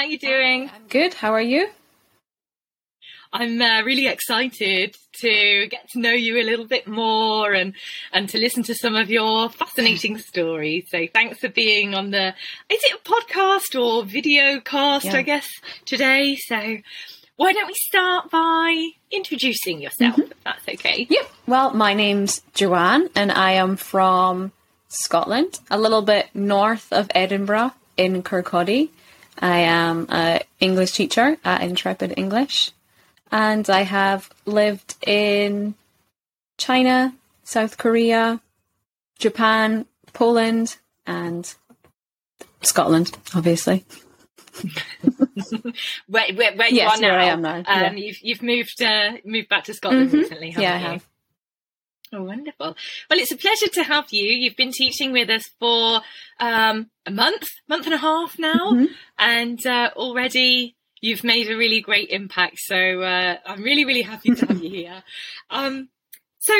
How are you doing? I'm good. How are you? I'm uh, really excited to get to know you a little bit more and and to listen to some of your fascinating stories. So thanks for being on the is it a podcast or video cast, Yeah. I guess, today. So why don't we start by introducing yourself, if that's okay? Yep. Well, my name's Joanne, and I am from Scotland, a little bit north of Edinburgh in Kirkcaldy. I am an English teacher at Intrepid English, and I have lived in China, South Korea, Japan, Poland, and Scotland, obviously. Where, where, where you Yes, are now. where I am now, Um, yeah. You've you've moved uh, moved back to Scotland Mhm. recently, haven't Yeah, I you? have. Oh, wonderful. Well, it's a pleasure to have you. You've been teaching with us for um, a month, month and a half now, Mhm. and uh, already you've made a really great impact. So uh, I'm really, really happy to have you here. Um, so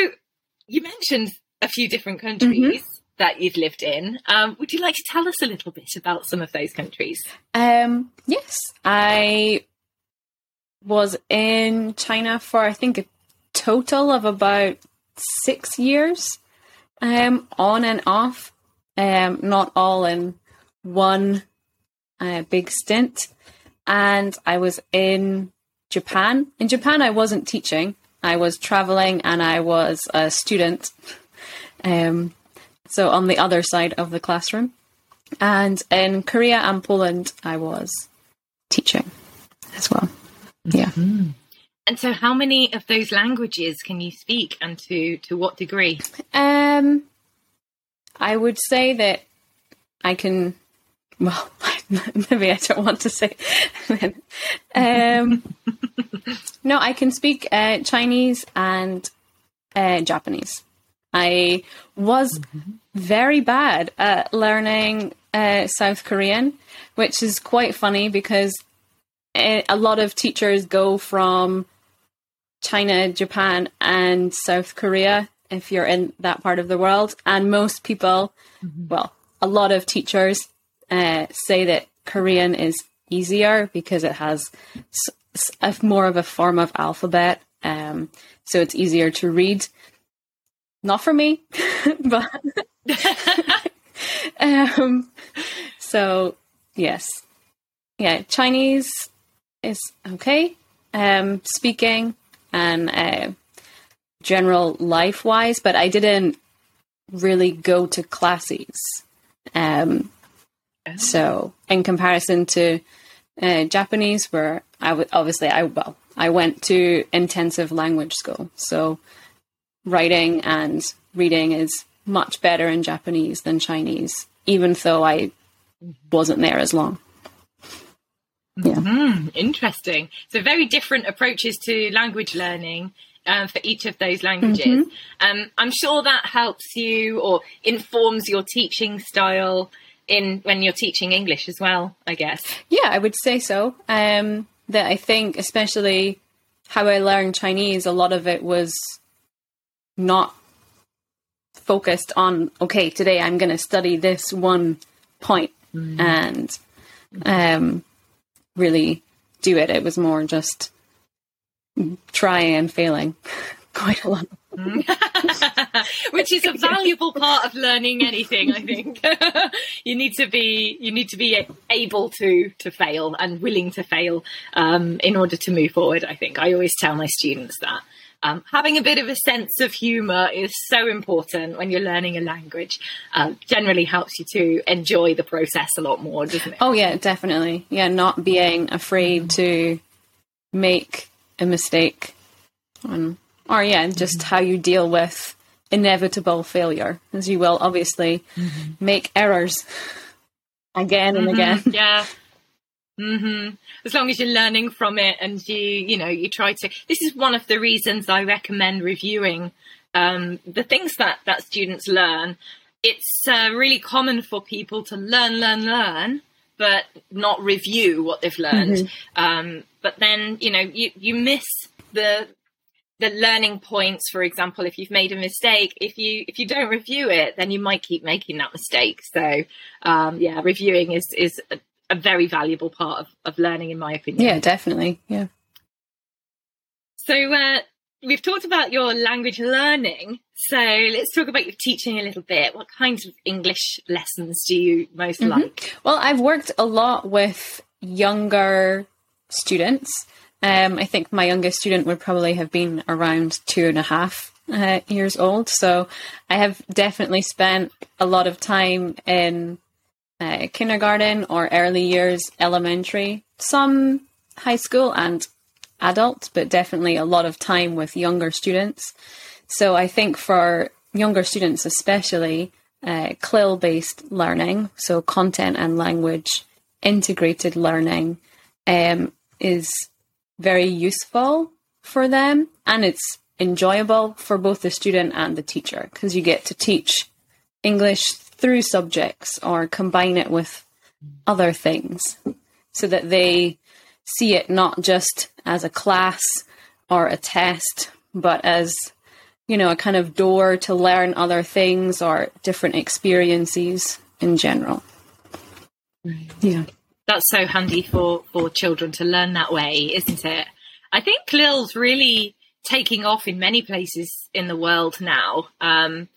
you mentioned a few different countries that you've lived in. Um, would you like to tell us a little bit about some of those countries? Um, yes, I was in China for I think a total of about six years, um, on and off, um, not all in one uh, big stint. And I was in Japan. In Japan, I wasn't teaching; I was traveling, and I was a student. Um, so on the other side of the classroom. And in Korea and Poland, I was teaching as well. Yeah. And so, how many of those languages can you speak, and to to what degree? Um, I would say that I can. Well, maybe I don't want to say. um, no, I can speak uh, Chinese and uh, Japanese. I was very bad at learning uh, South Korean, which is quite funny because uh, a lot of teachers go from China, Japan, and South Korea if you're in that part of the world. And most people, well, a lot of teachers uh, say that Korean is easier because it has s- s- a, more of a form of alphabet. Um, so it's easier to read. Not for me, but um, so yes, yeah, Chinese is okay. Um, speaking and uh, general life wise, but I didn't really go to classes. Um, so in comparison to uh, Japanese, where I would obviously I well I went to intensive language school, so writing and reading is much better in Japanese than Chinese, even though I wasn't there as long. Yeah. Hmm, interesting. So very different approaches to language learning um, for each of those languages. Um, I'm sure that helps you or informs your teaching style in when you're teaching English as well. I guess. Yeah, I would say so. Um, that I think, especially how I learned Chinese, a lot of it was not focused on, okay, today I'm going to study this one point and um, really do it. It was more just trying and failing quite a lot. which is a valuable part of learning anything i think you need to be you need to be able to to fail and willing to fail um, in order to move forward i think i always tell my students that um, having a bit of a sense of humor is so important when you're learning a language. Uh, generally helps you to enjoy the process a lot more doesn't it? Oh yeah, definitely. Yeah, not being afraid to make a mistake, on, or yeah, just how you deal with inevitable failure, as you will obviously make errors again and again. yeah hmm as long as you're learning from it and you you know you try to. This is one of the reasons i recommend reviewing um, the things that that students learn. It's uh, really common for people to learn learn learn but not review what they've learned. Um, but then you know you you miss the the learning points. For example if you've made a mistake if you if you don't review it then you might keep making that mistake. So um, yeah reviewing is is a very valuable part of, of learning, in my opinion. Yeah, definitely. Yeah. So uh, we've talked about your language learning. So let's talk about your teaching a little bit. What kinds of English lessons do you most mm-hmm. like? Well, I've worked a lot with younger students. Um, I think my youngest student would probably have been around two and a half uh, years old. So I have definitely spent a lot of time in uh, kindergarten or early years, elementary, some high school and adults, but definitely a lot of time with younger students. So I think for younger students, especially, uh, CLIL based learning, so content and language integrated learning, um, is very useful for them and it's enjoyable for both the student and the teacher because you get to teach English through subjects or combine it with other things so that they see it not just as a class or a test, but as, you know, a kind of door to learn other things or different experiences in general. Right. Yeah. That's so handy for, for children to learn that way, isn't it? I think CLIL's really taking off in many places in the world now. Um,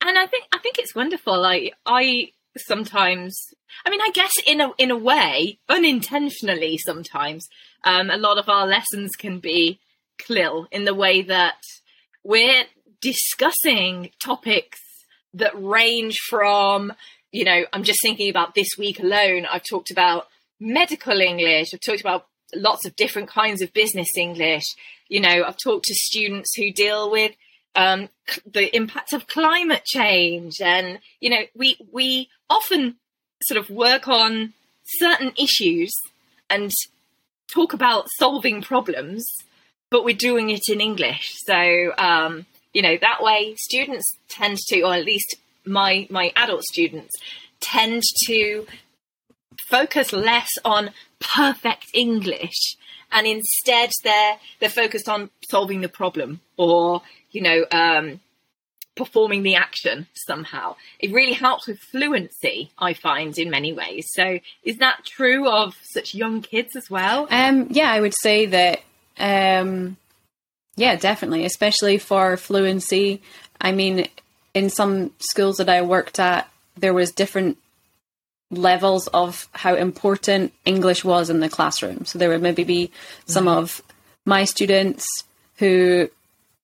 and I think I think it's wonderful. Like I sometimes I mean I guess in a in a way, unintentionally sometimes, um, a lot of our lessons can be CLIL in the way that we're discussing topics that range from, you know, I'm just thinking about this week alone, I've talked about medical English, I've talked about lots of different kinds of business English. You know, I've talked to students who deal with um, the impact of climate change, and you know, we we often sort of work on certain issues and talk about solving problems, but we're doing it in English. So um, you know, that way students tend to, or at least my my adult students tend to focus less on perfect English and instead they're they're focused on solving the problem or you know um, performing the action somehow it really helps with fluency i find in many ways so is that true of such young kids as well um, yeah i would say that um, yeah definitely especially for fluency i mean in some schools that i worked at there was different levels of how important English was in the classroom. So there would maybe be some mm-hmm. of my students who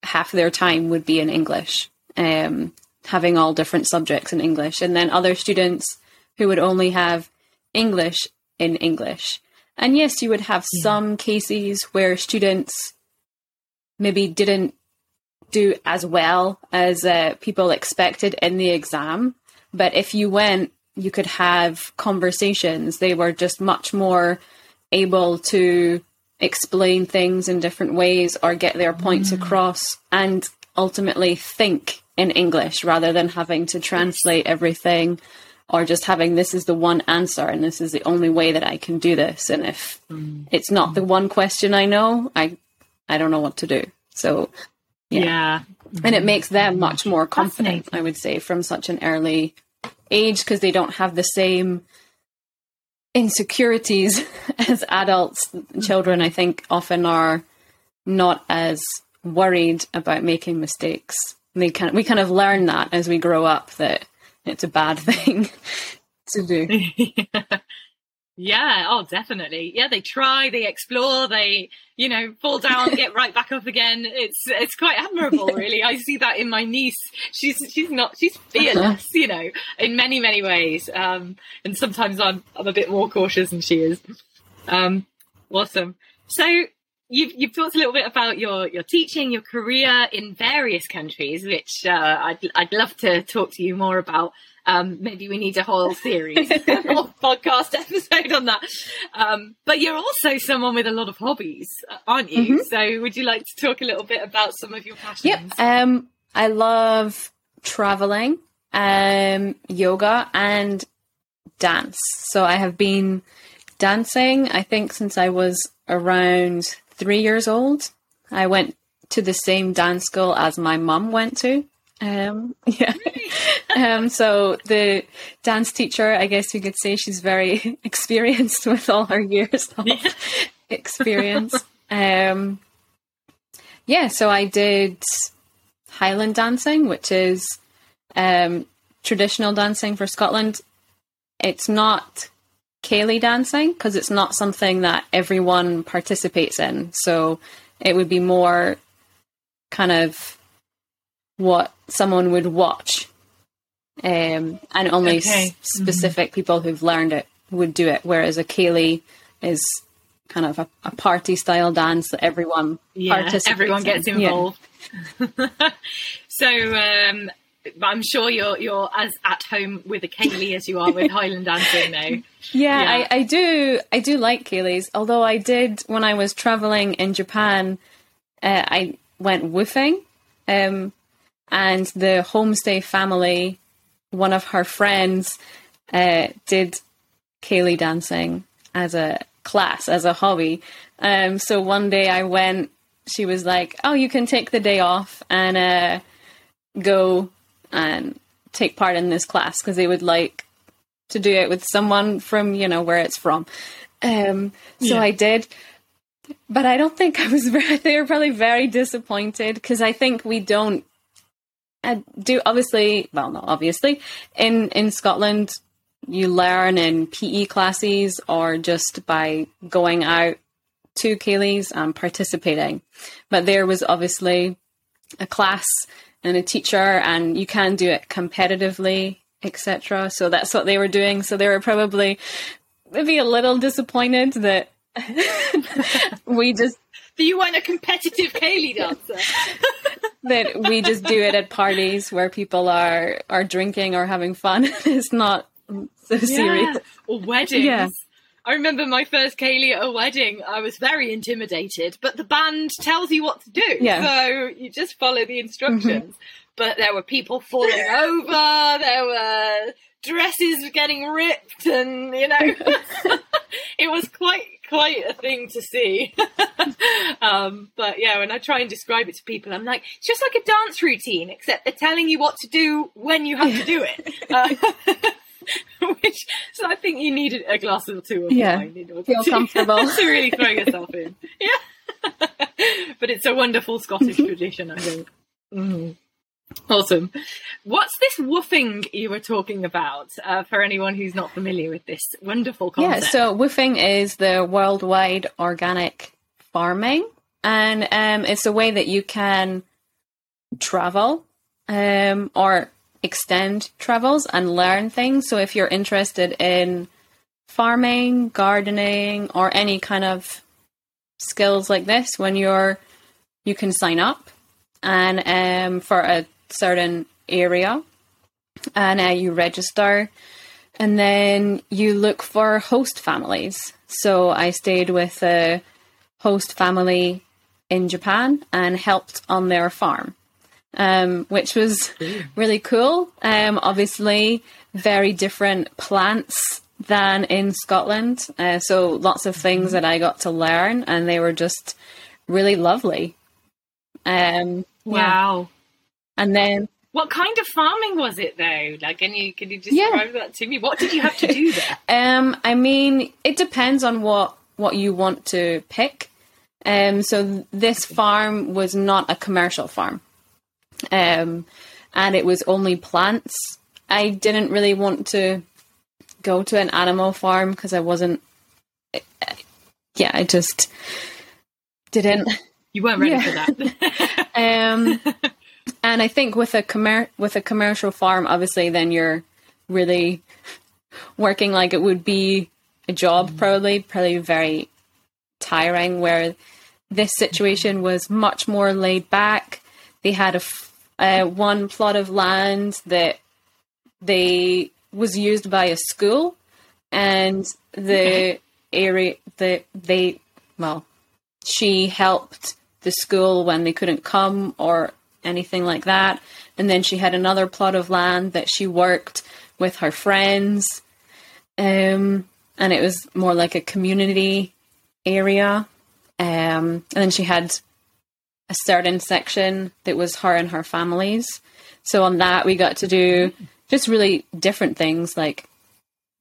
half their time would be in English, um, having all different subjects in English, and then other students who would only have English in English. And yes, you would have yeah. some cases where students maybe didn't do as well as uh, people expected in the exam. But if you went you could have conversations. They were just much more able to explain things in different ways or get their points mm. across and ultimately think in English rather than having to translate everything or just having this is the one answer and this is the only way that I can do this. And if mm. it's not the one question I know, I I don't know what to do. So yeah. yeah. And it makes them much more confident, I would say, from such an early age because they don't have the same insecurities as adults. Children, I think, often are not as worried about making mistakes. They kind of, we kind of learn that as we grow up that it's a bad thing to do. Yeah, oh, definitely. Yeah, they try, they explore, they, you know, fall down, get right back up again. It's it's quite admirable, really. I see that in my niece. She's she's not she's fearless, you know, in many many ways. Um, and sometimes I'm I'm a bit more cautious than she is. Um, awesome. So you've you've talked a little bit about your your teaching, your career in various countries, which uh, I'd I'd love to talk to you more about. Um, maybe we need a whole series or podcast episode on that. Um, but you're also someone with a lot of hobbies, aren't you? Mm-hmm. So would you like to talk a little bit about some of your passions? Yep. Um, I love traveling, um, yoga, and dance. So I have been dancing, I think, since I was around three years old. I went to the same dance school as my mum went to. Um, yeah. um, so the dance teacher, I guess you could say she's very experienced with all her years of Yeah. experience. um, yeah, so I did Highland dancing, which is um, traditional dancing for Scotland. It's not ceilidh dancing because it's not something that everyone participates in. So it would be more kind of what someone would watch. Um, and only Okay. s- specific people who've learned it would do it. Whereas a ceilidh is kind of a, a party style dance that everyone Yeah, participates everyone gets in. Yeah. involved. so um, I'm sure you're you're as at home with a ceilidh as you are with Highland dancing now. Yeah, Yeah. I, I do. I do like ceilidhs. Although I did when I was traveling in Japan, uh, I went WWOOFing, um, and the homestay family, one of her friends, uh, did ceilidh dancing as a class, as a hobby. Um, so one day I went. She was like, "Oh, you can take the day off and uh, go and take part in this class because they would like to do it with someone from you know where it's from. Um, so Yeah. I did, but I don't think I was very. They were probably very disappointed because I think we don't uh, do obviously. Well, not obviously in in Scotland. You learn in PE classes or just by going out to ceilidhs and participating. But there was obviously a class and a teacher, and you can do it competitively, etc. So that's what they were doing. So they were probably maybe a little disappointed that we just Do you weren't a competitive ceilidh dancer. that we just do it at parties where people are are drinking or having fun. it's not so serious. Or weddings. Yeah. I remember my first ceilidh at a wedding. I was very intimidated, but the band tells you what to do. Yeah. Mm-hmm. So you just follow the instructions. But there were people falling over, there were dresses getting ripped, and you know, it was quite quite a thing to see. um, but yeah, when I try and describe it to people, I'm like, it's just like a dance routine, except they're telling you what to do when you have to do it. Uh, which so I think you needed a glass or two of Yeah. wine in order Feel to, comfortable. to really throw yourself in. Yeah, but it's a wonderful Scottish tradition, I think. Mhm. Awesome. What's this WWOOFing you were talking about uh, for anyone who's not familiar with this wonderful concept? Yeah, so WWOOFing is the worldwide organic farming, and um, it's a way that you can travel um, or extend travels and learn things. So if you're interested in farming, gardening, or any kind of skills like this, when you're you can sign up and um, for a certain area, and uh, you register and then you look for host families. So I stayed with a host family in Japan and helped on their farm, um, which was really cool. Um, obviously, very different plants than in Scotland. Uh, so lots of things that I got to learn, and they were just really lovely. Um, yeah. wow. And then What kind of farming was it though? Like, can you can you Yeah. describe that to me? What did you have to do there? Um, I mean, it depends on what what you want to pick. Um, so th- this farm was not a commercial farm, um, and it was only plants. I didn't really want to go to an animal farm because I wasn't. Yeah, I just didn't. You weren't ready Yeah. for that. Um, and I think with a commer- with a commercial farm, obviously, then you're really working like it would be a job, probably, probably very tiring. Where this situation was much more laid back. They had a f- uh, one plot of land that they was used by a school, and the area that they well, she helped the school when they couldn't come or anything like that. And then she had another plot of land that she worked with her friends. Um, and it was more like a community area. Um, and then she had a certain section that was her and her family's. So on that, we got to do just really different things like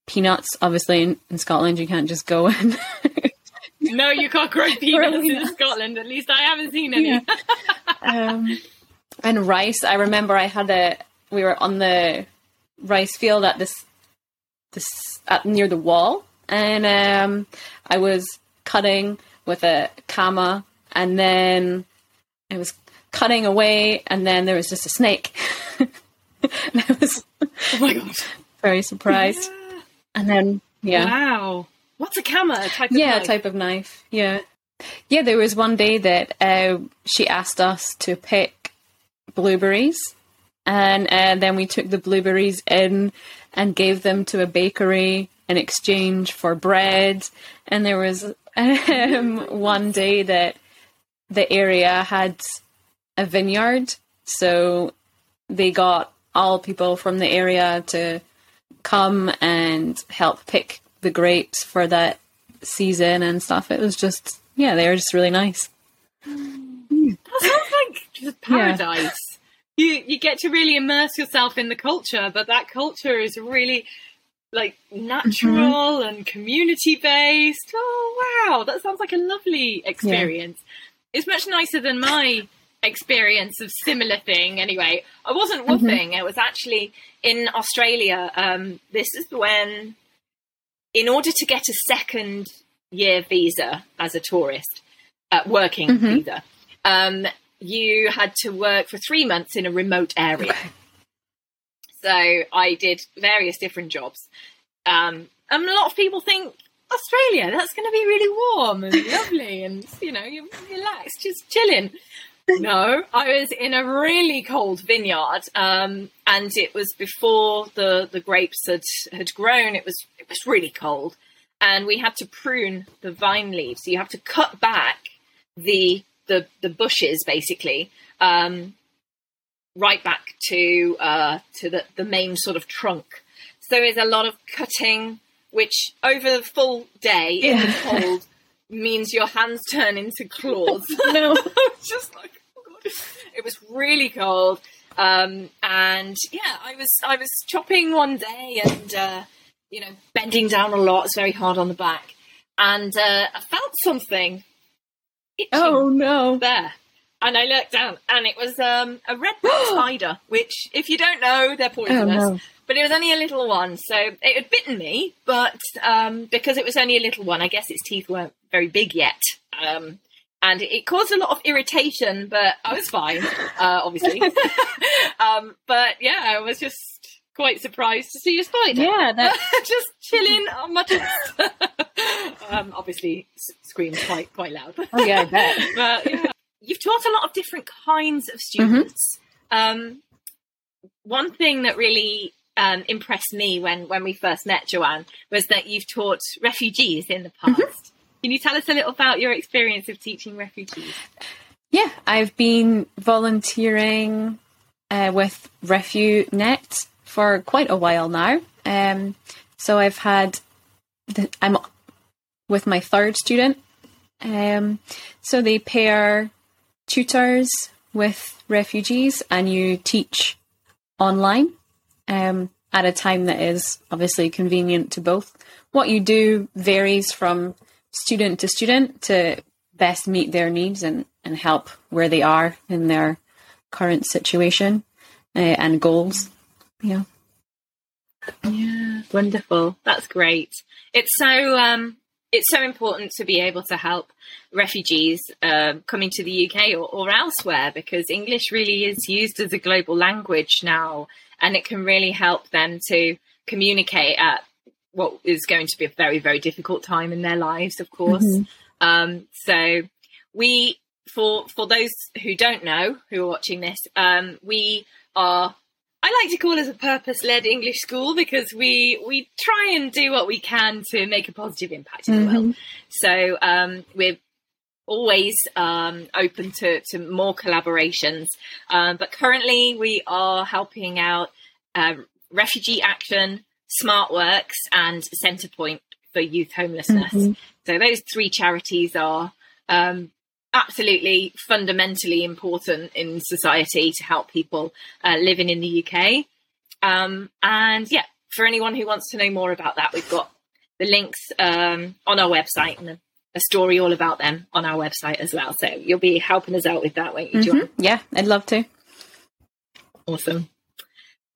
peanuts. Obviously, in, in Scotland, you can't just go and. no, you can't grow peanuts in Scotland. At least I haven't seen any. Yeah. um, and rice. I remember I had a. We were on the rice field at this, this at near the wall, and um, I was cutting with a kama, and then I was cutting away, and then there was just a snake. and I was oh my god, very surprised. Yeah. And then yeah, wow, what's a kama? A type of yeah, knife? type of knife. Yeah, yeah. There was one day that uh, she asked us to pick blueberries, and uh, then we took the blueberries in and gave them to a bakery in exchange for bread. And there was um, one day that the area had a vineyard, so they got all people from the area to come and help pick the grapes for that season and stuff. It was just yeah, they were just really nice. That sounds like just paradise. Yeah. You you get to really immerse yourself in the culture, but that culture is really like natural mm-hmm. and community based. Oh wow, that sounds like a lovely experience. Yeah. It's much nicer than my experience of similar thing. Anyway, I wasn't WWOOFing. Mm-hmm. It was actually in Australia. Um, this is when, in order to get a second year visa as a tourist, uh, working mm-hmm. visa, um, you had to work for three months in a remote area. So I did various different jobs. Um, and a lot of people think Australia, that's going to be really warm and lovely and, you know, you're relaxed, just chilling. No, I was in a really cold vineyard, um, and it was before the, the grapes had, had grown. It was it was really cold, and we had to prune the vine leaves. So you have to cut back the the, the bushes basically, um, right back to uh, to the, the main sort of trunk. So there's a lot of cutting, which over the full day yeah. in the cold means your hands turn into claws. no, just like oh it was really cold. Um, and yeah, I was I was chopping one day and uh, you know bending down a lot. It's very hard on the back, and uh, I felt something. Oh no! There, and I looked down, and it was um, a red spider. Which, if you don't know, they're poisonous. Oh, no. But it was only a little one, so it had bitten me. But um, because it was only a little one, I guess its teeth weren't very big yet. Um, and it caused a lot of irritation, but I was fine, uh, obviously. um, but yeah, I was just quite surprised to see a spider. Yeah, that... just chilling on my chest. um, obviously, screams quite quite loud. Oh yeah, I bet. but yeah you've taught a lot of different kinds of students. Mm-hmm. Um, one thing that really um, impressed me when, when we first met, Joanne, was that you've taught refugees in the past. Mm-hmm. Can you tell us a little about your experience of teaching refugees? Yeah, I've been volunteering uh, with RefuNet for quite a while now. Um, so I've had, the, I'm with my third student. Um, so they pair tutors with refugees and you teach online um, at a time that is obviously convenient to both. What you do varies from student to student to best meet their needs and, and help where they are in their current situation uh, and goals. Yeah. Yeah, wonderful. That's great. It's so um, it's so important to be able to help refugees uh, coming to the UK or, or, elsewhere because English really is used as a global language now, and it can really help them to communicate at what is going to be a very very difficult time in their lives, of course. Mm-hmm. Um, so we, for for those who don't know who are watching this, um, we are I like to call us a purpose-led English school because we we try and do what we can to make a positive impact in mm-hmm. the world. Mm-hmm. So um, we're always um, open to, to more collaborations. Um, but currently, we are helping out uh, Refugee Action, SmartWorks, and Centrepoint for youth homelessness. Mm-hmm. So those three charities are um, absolutely fundamentally important in society to help people uh, living in the UK. Um, and yeah, for anyone who wants to know more about that, we've got the links um, on our website and a, story all about them on our website as well. So you'll be helping us out with that, won't you, mm-hmm. Yeah, I'd love to. Awesome.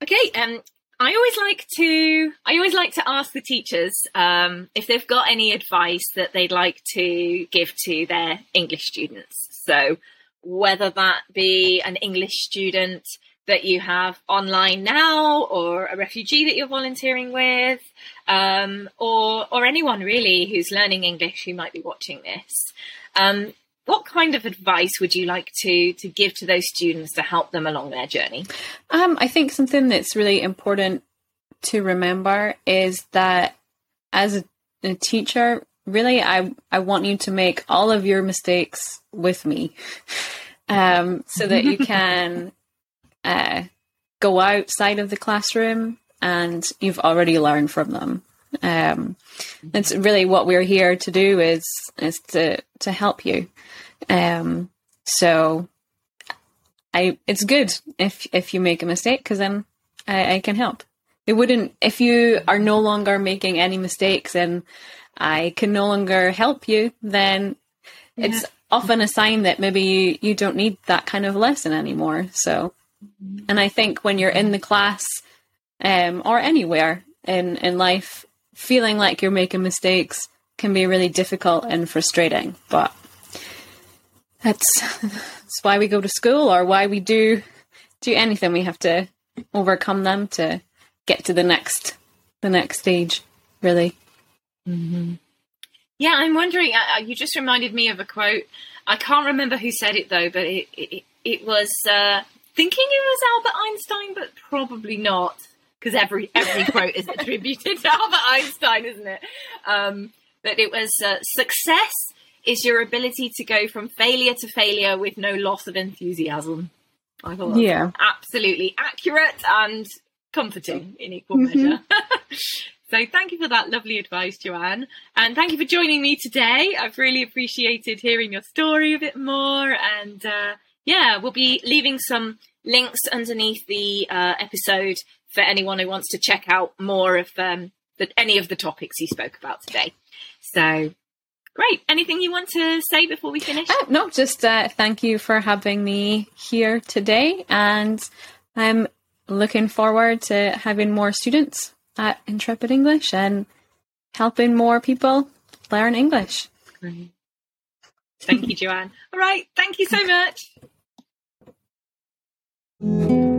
Okay, um, I always like to I always like to ask the teachers um, if they've got any advice that they'd like to give to their English students. So whether that be an English student that you have online now, or a refugee that you're volunteering with, um, or or anyone really who's learning English who might be watching this. Um, what kind of advice would you like to to give to those students to help them along their journey? Um, I think something that's really important to remember is that as a, a teacher, really, I I want you to make all of your mistakes with me, um, so that you can uh, go outside of the classroom and you've already learned from them. Um, it's really what we're here to do is is to to help you. Um, so I it's good if if you make a mistake because then I, I, can help. It wouldn't if you are no longer making any mistakes and I can no longer help you. Then yeah. it's often a sign that maybe you, you don't need that kind of lesson anymore. So, and I think when you're in the class um, or anywhere in in life, feeling like you're making mistakes can be really difficult and frustrating. But that's that's why we go to school or why we do do anything. We have to overcome them to get to the next the next stage. Really. Mm-hmm. Yeah, I'm wondering. Uh, you just reminded me of a quote. I can't remember who said it though, but it it, it was uh, thinking it was Albert Einstein, but probably not because every every quote is attributed to Albert Einstein, isn't it? Um, but it was uh, success is your ability to go from failure to failure with no loss of enthusiasm. I thought yeah, absolutely accurate and comforting in equal mm-hmm. measure. so thank you for that lovely advice, Joanne, and thank you for joining me today. I've really appreciated hearing your story a bit more, and uh, yeah, we'll be leaving some links underneath the uh, episode for anyone who wants to check out more of um, the, any of the topics you spoke about today. So, great. Anything you want to say before we finish? Uh, no, just uh, thank you for having me here today. And I'm looking forward to having more students at Intrepid English and helping more people learn English. Great. Thank you, Joanne. All right. Thank you so much thank you